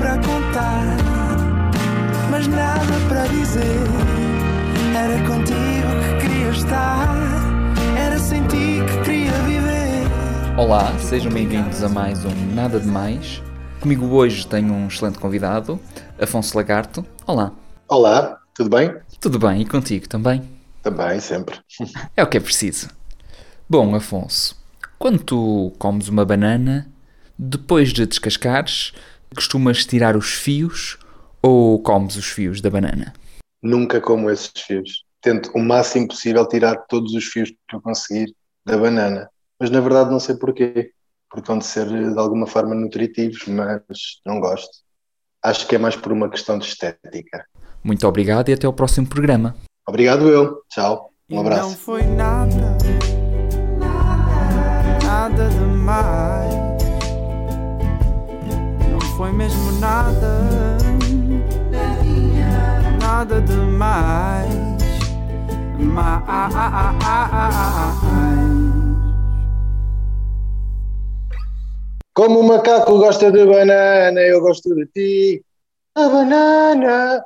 para contar, mas nada para dizer. Era contigo que queria estar, era sem ti que queria viver. Olá, sejam bem-vindos a mais um Nada de Mais. Comigo hoje tenho um excelente convidado, Afonso Lagarto. Olá. Olá, tudo bem? Tudo bem, e contigo também? Também, sempre. É o que é preciso. Bom, Afonso, quando tu comes uma banana, depois de descascares, costumas tirar os fios ou comes os fios da banana? Nunca como esses fios. Tento o máximo possível tirar todos os fios que eu conseguir da banana. Mas na verdade não sei porquê. Porque vão de ser de alguma forma nutritivos, mas não gosto. Acho que é mais por uma questão de estética. Muito obrigado e até ao próximo programa. Obrigado eu. Tchau. Um não abraço. Foi mesmo nada, nada demais. Mais. Como o macaco gosta de banana, eu gosto de ti. A banana